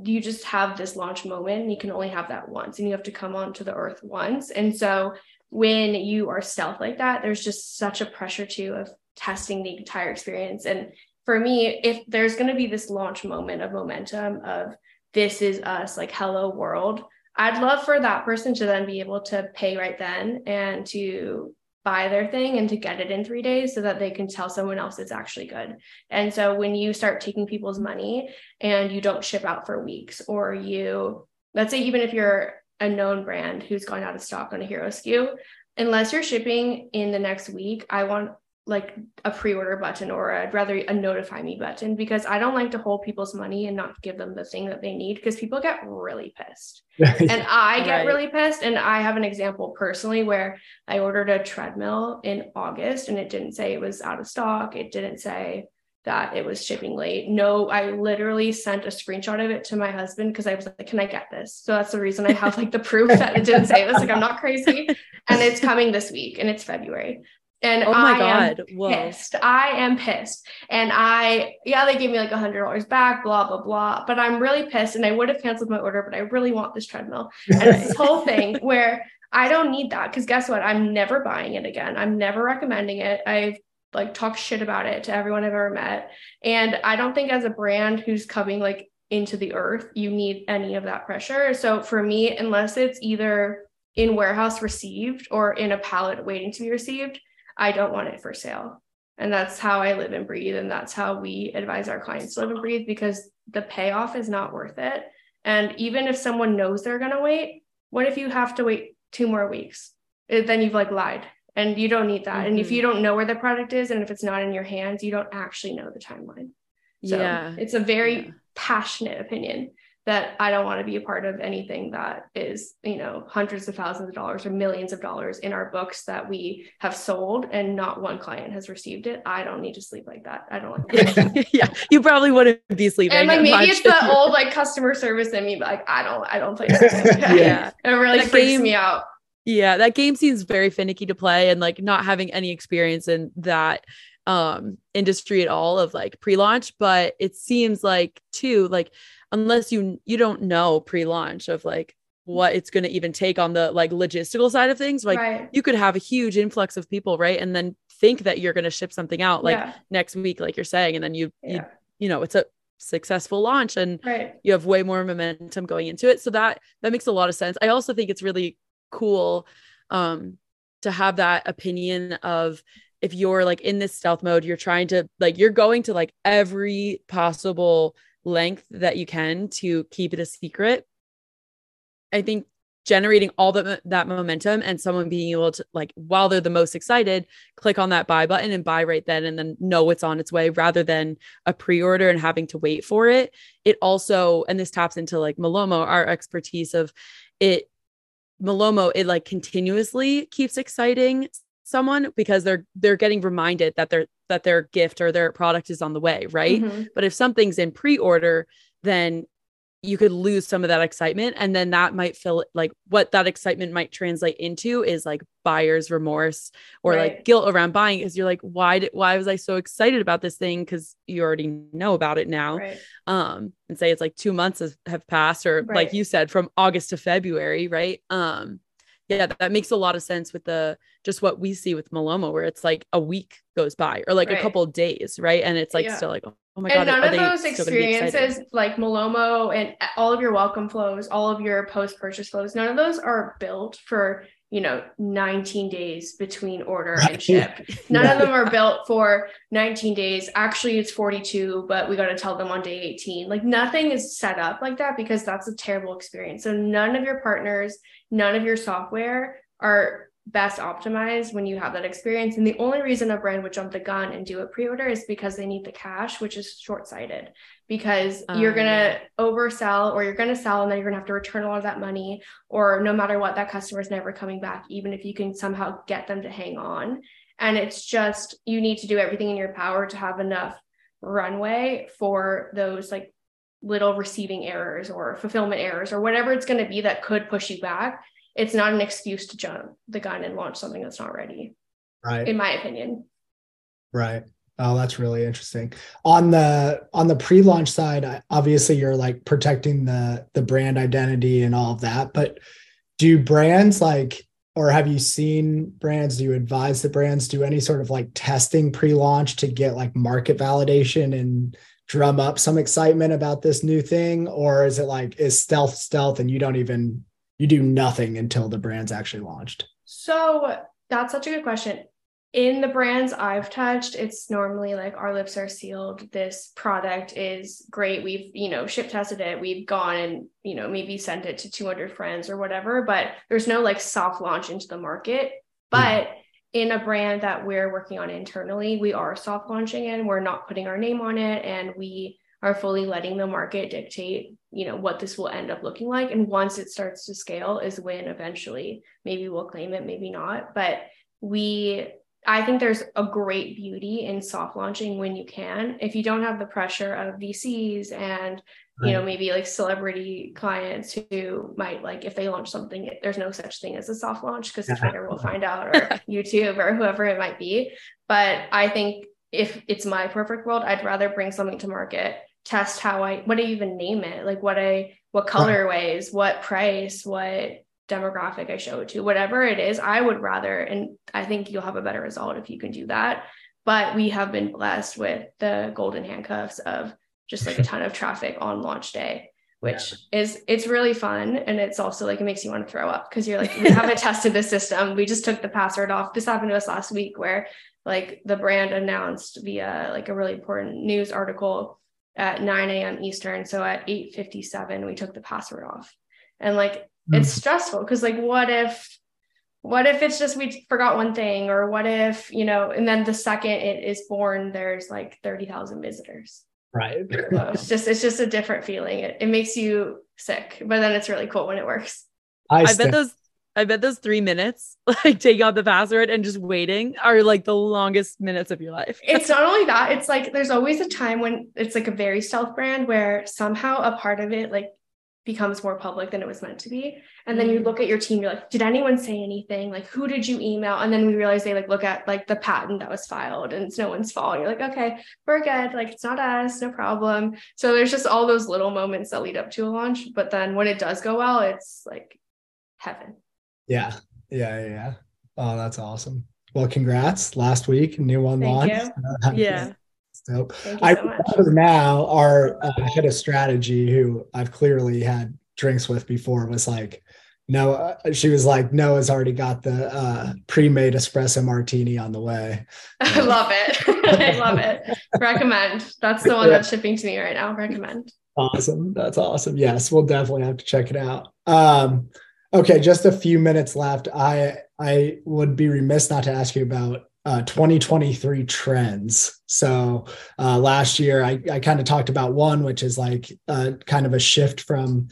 you just have this launch moment and you can only have that once and you have to come onto the earth once. And so when you are stealth like that there's just such a pressure too of testing the entire experience. And for me, if there's going to be this launch moment of momentum of this is us, like hello world, I'd love for that person to then be able to pay right then and to buy their thing and to get it in three days so that they can tell someone else it's actually good. And so when you start taking people's money and you don't ship out for weeks, or you, let's say, even if you're a known brand who's gone out of stock on a hero SKU, unless you're shipping in the next week, I want like a pre-order button or I'd rather a notify me button because I don't like to hold people's money and not give them the thing that they need because people get really pissed. and I get right. really pissed. And I have an example personally where I ordered a treadmill in August and it didn't say it was out of stock. It didn't say that it was shipping late. No, I literally sent a screenshot of it to my husband because I was like, can I get this? So that's the reason I have like the proof that it didn't say this. Like, I'm not crazy. And it's coming this week and it's February. And oh my I God. am Whoa. pissed. I am pissed. And I, yeah, they gave me like a hundred dollars back, blah, blah, blah. But I'm really pissed. And I would have canceled my order, but I really want this treadmill. And this whole thing where I don't need that. Cause guess what? I'm never buying it again. I'm never recommending it. I've like talked shit about it to everyone I've ever met. And I don't think as a brand who's coming like into the earth, you need any of that pressure. So for me, unless it's either in warehouse received or in a pallet waiting to be received, I don't want it for sale. And that's how I live and breathe. And that's how we advise our clients to live and breathe because the payoff is not worth it. And even if someone knows they're going to wait, what if you have to wait two more weeks? Then you've like lied and you don't need that. Mm-hmm. And if you mm-hmm. don't know where the product is and if it's not in your hands, you don't actually know the timeline. So yeah. it's a very yeah. passionate opinion that I don't want to be a part of anything that is, you know, hundreds of thousands of dollars or millions of dollars in our books that we have sold and not one client has received it. I don't need to sleep like that. I don't like that. yeah. You probably wouldn't be sleeping. And like maybe much. it's the old like customer service in me, but like I don't I don't play yeah. yeah. It really that freaks game, me out. Yeah, that game seems very finicky to play and like not having any experience in that um industry at all of like pre-launch but it seems like too like unless you you don't know pre-launch of like what it's going to even take on the like logistical side of things like right. you could have a huge influx of people right and then think that you're going to ship something out like yeah. next week like you're saying and then you yeah. you you know it's a successful launch and right. you have way more momentum going into it so that that makes a lot of sense i also think it's really cool um to have that opinion of if you're like in this stealth mode you're trying to like you're going to like every possible length that you can to keep it a secret. I think generating all that that momentum and someone being able to like while they're the most excited click on that buy button and buy right then and then know it's on its way rather than a pre-order and having to wait for it. It also and this taps into like Malomo our expertise of it Malomo it like continuously keeps exciting someone because they're they're getting reminded that their that their gift or their product is on the way right mm-hmm. but if something's in pre-order then you could lose some of that excitement and then that might feel like what that excitement might translate into is like buyer's remorse or right. like guilt around buying because you're like why did why was i so excited about this thing because you already know about it now right. um and say it's like two months has, have passed or right. like you said from august to february right um yeah that makes a lot of sense with the just what we see with Malomo where it's like a week goes by or like a couple days right and it's like yeah. still like Oh, oh my god! And none of those experiences, like Malomo and all of your welcome flows, all of your post purchase flows, none of those are built for you know 19 days between order and ship. None of them are built for 19 days. Actually, it's 42, but we got to tell them on day 18. Like nothing is set up like that because that's a terrible experience. So none of your partners, none of your software are best optimized when you have that experience. And the only reason a brand would jump the gun and do a pre-order is because they need the cash, which is short-sighted because um, you're gonna oversell or you're gonna sell and then you're gonna have to return a lot of that money, or no matter what, that customer is never coming back, even if you can somehow get them to hang on. And it's just you need to do everything in your power to have enough runway for those like little receiving errors or fulfillment errors or whatever it's going to be that could push you back it's not an excuse to jump the gun and launch something that's not ready. Right. In my opinion. Right. Oh, that's really interesting. On the on the pre-launch side, obviously you're like protecting the the brand identity and all of that, but do brands like or have you seen brands do you advise the brands do any sort of like testing pre-launch to get like market validation and drum up some excitement about this new thing or is it like is stealth stealth and you don't even you do nothing until the brand's actually launched? So that's such a good question. In the brands I've touched, it's normally like our lips are sealed. This product is great. We've, you know, ship tested it. We've gone and, you know, maybe sent it to 200 friends or whatever, but there's no like soft launch into the market. Hmm. But yeah. in a brand that we're working on internally, we are soft launching and we're not putting our name on it. And we are fully letting the market dictate you know what this will end up looking like. And once it starts to scale is when eventually maybe we'll claim it maybe not. But we i think there's a great beauty in soft launching when you can. If you don't have the pressure of vcs and you know maybe like celebrity clients who might like if they launch something there's no such thing as a soft launch because twitter will find out or youtube or whoever it might be. But i think if it's my perfect world i'd rather bring something to market test how I what I even name it, like what I what colorways, what price, what demographic I show it to, whatever it is, I would rather, and I think you'll have a better result if you can do that. But we have been blessed with the golden handcuffs of just like a ton of traffic on launch day, which yeah. is it's really fun. And it's also like it makes you want to throw up because you're like, we haven't tested the system. We just took the password off. This happened to us last week where like the brand announced via like a really important news article at 9 a.m. Eastern. So at 8:57, we took the password off. And like mm-hmm. it's stressful because like what if what if it's just we forgot one thing or what if you know and then the second it is born there's like 30,000 visitors right so it's just it's just a different feeling it, it makes you sick but then it's really cool when it works I, I bet those I bet those three minutes, like taking out the password and just waiting, are like the longest minutes of your life. it's not only that, it's like there's always a time when it's like a very stealth brand where somehow a part of it, like becomes more public than it was meant to be. And then you mm-hmm. look at your team, you're like, did anyone say anything? Like, who did you email? And then we realize they like look at like the patent that was filed and it's no one's fault. You're like, okay, we're good. Like, it's not us, no problem. So there's just all those little moments that lead up to a launch. But then when it does go well, it's like heaven. Yeah. Yeah. Yeah. Oh, that's awesome. Well, congrats. Last week, new one Thank launched. Uh, yeah. So I so now our uh, head of strategy, who I've clearly had drinks with before, was like, no, uh, she was like, Noah's already got the uh, pre-made espresso martini on the way. I love it. I love it. Recommend. That's the one that's shipping to me right now. Recommend. Awesome. That's awesome. Yes, we'll definitely have to check it out. Um, okay, just a few minutes left. I I would be remiss not to ask you about uh, 2023 trends. So uh, last year, I, I kind of talked about one, which is like uh, kind of a shift from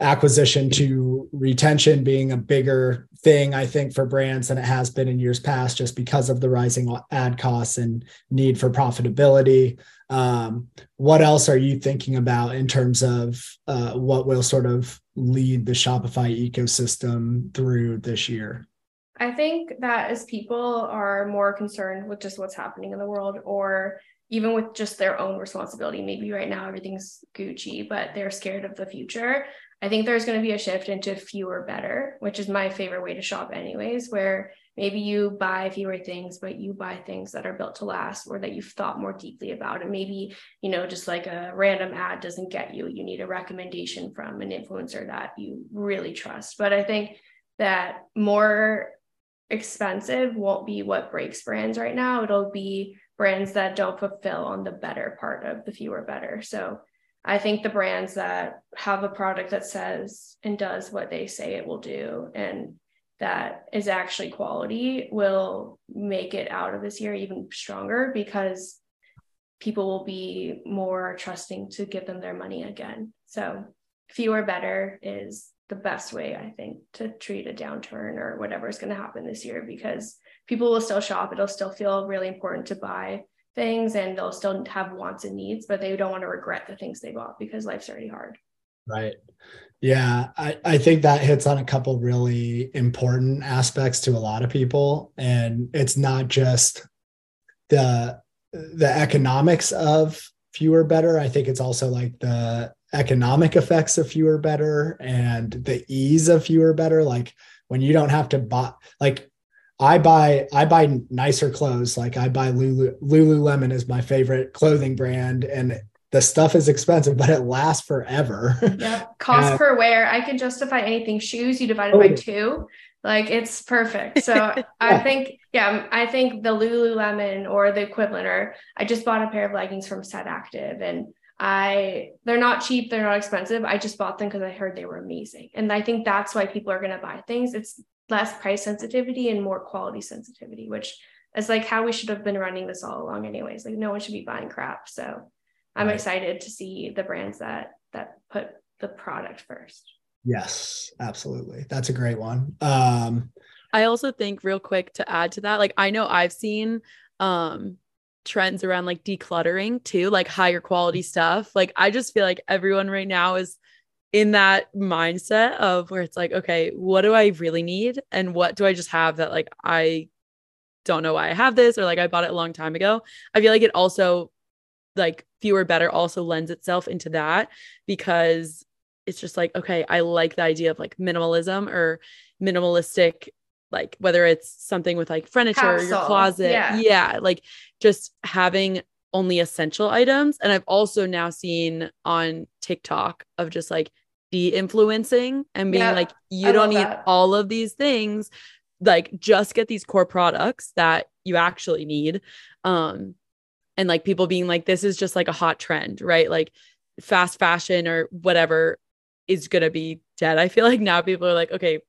acquisition to retention being a bigger thing, I think, for brands than it has been in years past, just because of the rising ad costs and need for profitability. Um, what else are you thinking about in terms of uh, what will sort of lead the Shopify ecosystem through this year? I think that as people are more concerned with just what's happening in the world or even with just their own responsibility, maybe right now everything's Gucci, but they're scared of the future. I think there's going to be a shift into fewer better, which is my favorite way to shop, anyways, where maybe you buy fewer things, but you buy things that are built to last or that you've thought more deeply about. And maybe, you know, just like a random ad doesn't get you, you need a recommendation from an influencer that you really trust. But I think that more expensive won't be what breaks brands right now. It'll be brands that don't fulfill on the better part of the fewer better. So I think the brands that have a product that says and does what they say it will do and that is actually quality will make it out of this year even stronger because people will be more trusting to give them their money again. So fewer better is the best way i think to treat a downturn or whatever is going to happen this year because people will still shop. It'll still feel really important to buy things and they'll still have wants and needs but they don't want to regret the things they bought because life's already hard. Right. Yeah i, I think that hits on a couple really important aspects to a lot of people and it's not just the the economics of fewer better. I think it's also like the economic effects of fewer better and the ease of fewer better. Like when you don't have to buy like i buy i buy nicer clothes. Like i buy lulu lululemon is my favorite clothing brand and the stuff is expensive but it lasts forever. Yeah cost and, per wear. I can justify anything. Shoes you divide it oh, by two. Like it's perfect. So yeah. i think yeah um, i think the lululemon or the equivalent or i just bought a pair of leggings from set active and I they're not cheap, they're not expensive. I just bought them because I heard they were amazing. And I think that's why people are going to buy things. It's less price sensitivity and more quality sensitivity, which is like how we should have been running this all along anyways. Like no one should be buying crap. So I'm right. excited to see the brands that that put the product first. Yes, absolutely. That's a great one. Um I also think real quick to add to that, like I know I've seen um trends around like decluttering too, like higher quality stuff. Like I just feel like everyone right now is in that mindset of where it's like, okay, what do I really need? And what do I just have that like I don't know why I have this or like I bought it a long time ago. I feel like it also like fewer better also lends itself into that because it's just like, okay, I like the idea of like minimalism or minimalistic like whether it's something with like furniture Capsule. your closet yeah. yeah like just having only essential items and i've also now seen on tiktok of just like de-influencing and being yeah, like you I don't need that. all of these things like just get these core products that you actually need um and like people being like this is just like a hot trend right like fast fashion or whatever is going to be dead i feel like now people are like okay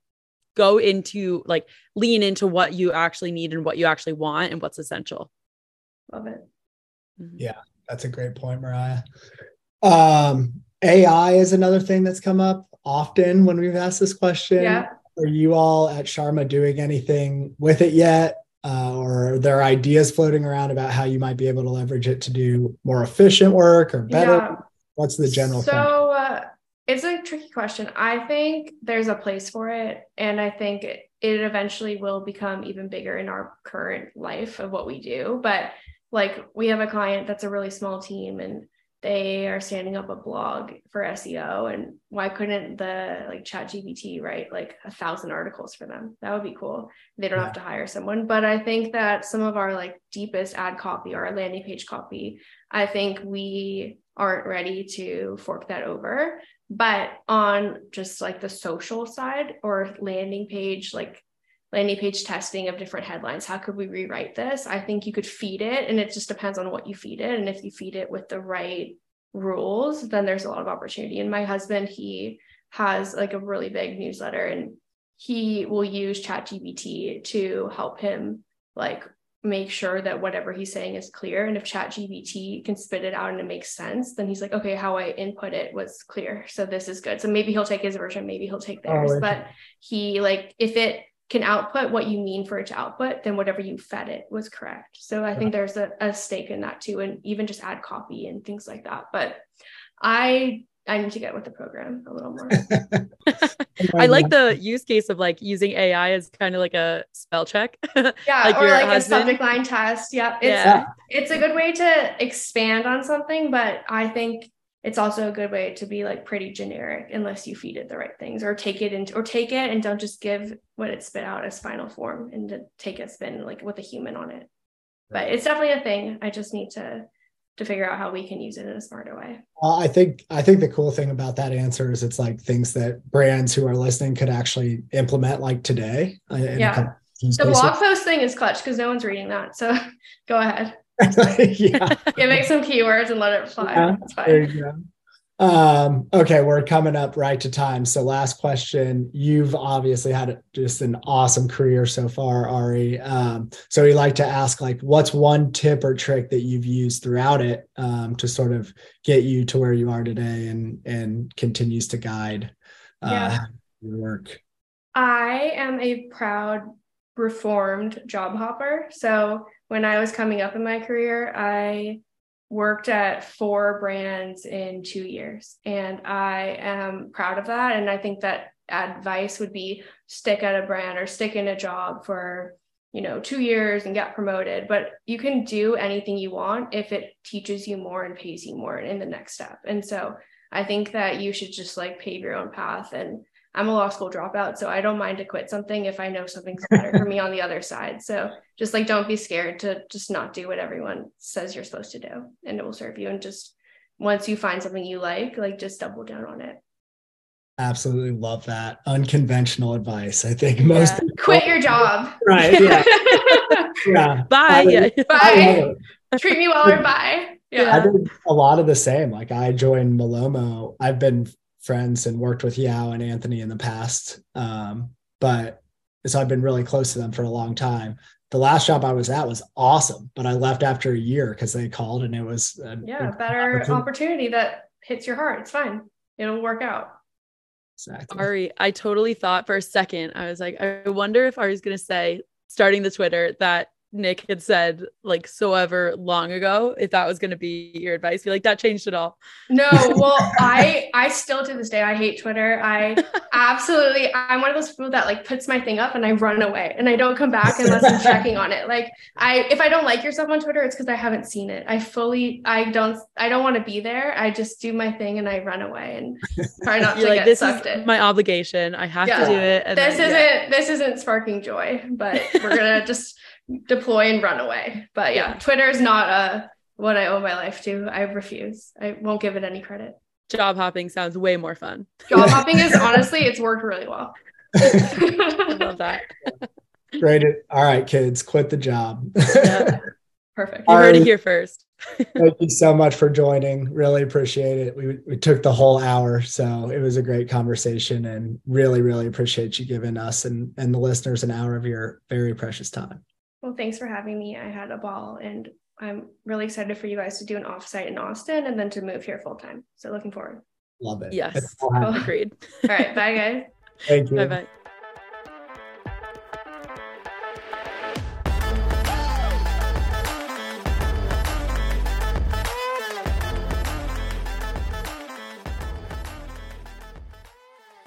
go into like lean into what you actually need and what you actually want and what's essential. Love it. Mm-hmm. Yeah, that's a great point, Mariah. Um, AI is another thing that's come up often when we've asked this question. Yeah. Are you all at Sharma doing anything with it yet? Uh, or are there ideas floating around about how you might be able to leverage it to do more efficient work or better? Yeah. What's the general? So uh, It's a tricky question. I think there's a place for it. And I think it, it eventually will become even bigger in our current life of what we do. But like we have a client that's a really small team and they are standing up a blog for SEO and why couldn't the like chat GPT write like a thousand articles for them? That would be cool. They don't yeah. have to hire someone. But I think that some of our like deepest ad copy or landing page copy, I think we aren't ready to fork that over. But on just like the social side or landing page, like landing page testing of different headlines. How could we rewrite this? I think you could feed it, and it just depends on what you feed it. And if you feed it with the right rules, then there's a lot of opportunity. And my husband, he has like a really big newsletter, and he will use ChatGPT to help him like make sure that whatever he's saying is clear. And if ChatGPT can spit it out and it makes sense, then he's like, okay, how I input it was clear. So this is good. So maybe he'll take his version, maybe he'll take theirs. Oh, but he like if it can output what you mean for it to output, then whatever you fed it was correct. So I think there's a, a stake in that too, and even just ad copy and things like that. But I I need to get with the program a little more. I like the use case of like using AI as kind of like a spell check. yeah, like or like husband. a subject line test. Yep. It's yeah. it's a good way to expand on something, but I think it's also a good way to be like pretty generic unless you feed it the right things or take it into or take it and don't just give what it spit out as final form and to take a spin like with a human on it. But it's definitely a thing. I just need to to figure out how we can use it in a smarter way. Well, i think i think the cool thing about that answer is it's like things that brands who are listening could actually implement like today uh, yeah. the blog post thing is clutch because no one's reading that so go ahead yeah. Give it some keywords and let it fly. Yeah, That's fine. There you go. Um, okay, we're coming up right to time. So, last question. You've obviously had just an awesome career so far, Ari. Um, so, we like to ask, like, what's one tip or trick that you've used throughout it um, to sort of get you to where you are today and and continues to guide uh, yeah. your work? I am a proud reformed job hopper. So, when I was coming up in my career, I worked at four brands in two years. And I am proud of that. And I think that advice would be stick at a brand or stick in a job for you know two years and get promoted but you can do anything you want if it teaches you more and pays you more in the next step and so i think that you should just like pave your own path and I'm a law school dropout, so I don't mind to quit something if I know something's better for me on the other side. So just like don't be scared to just not do what everyone says you're supposed to do and it will serve you. And just once you find something you like, like just double down on it. Absolutely love that. Unconventional advice. I think most yeah. quit your job. Right. Yeah. yeah. Bye. I, bye. Treat me well or bye. Yeah. I did a lot of the same. Like I joined Malomo. I've been friends and worked with Yaw and Anthony in the past. Um, but so I've been really close to them for a long time. The last job I was at was awesome, but I left after a year because they called and it was a, yeah, a better opportunity. opportunity that hits your heart. It's fine. It'll work out. Exactly. Ari, I totally thought for a second, I was like, I wonder if Ari's going to say, starting the Twitter, that Nick had said like so ever long ago if that was going to be your advice. be like that changed it all. No, well, I I still to this day I hate Twitter. I absolutely I'm one of those people that like puts my thing up and I run away and I don't come back unless I'm checking on it. Like I if I don't like yourself on Twitter, it's because I haven't seen it. I fully I don't I don't want to be there. I just do my thing and I run away and try not to like, get this sucked is in. My obligation. I have yeah. to do it. this then, isn't yeah. this isn't sparking joy, but we're gonna just deploy and run away. But yeah, Twitter is not uh, what I owe my life to. I refuse. I won't give it any credit. Job hopping sounds way more fun. Job hopping is honestly, it's worked really well. I love that. Great. All right, kids, quit the job. yeah. Perfect. You heard it here first. Thank you so much for joining. Really appreciate it. We, we took the whole hour, so it was a great conversation and really, really appreciate you giving us and, and the listeners an hour of your very precious time. Well, thanks for having me. I had a ball and I'm really excited for you guys to do an offsite in Austin and then to move here full time. So looking forward. Love it. Yes. Cool. Agreed. All right. Bye, guys. Thank you. Bye bye.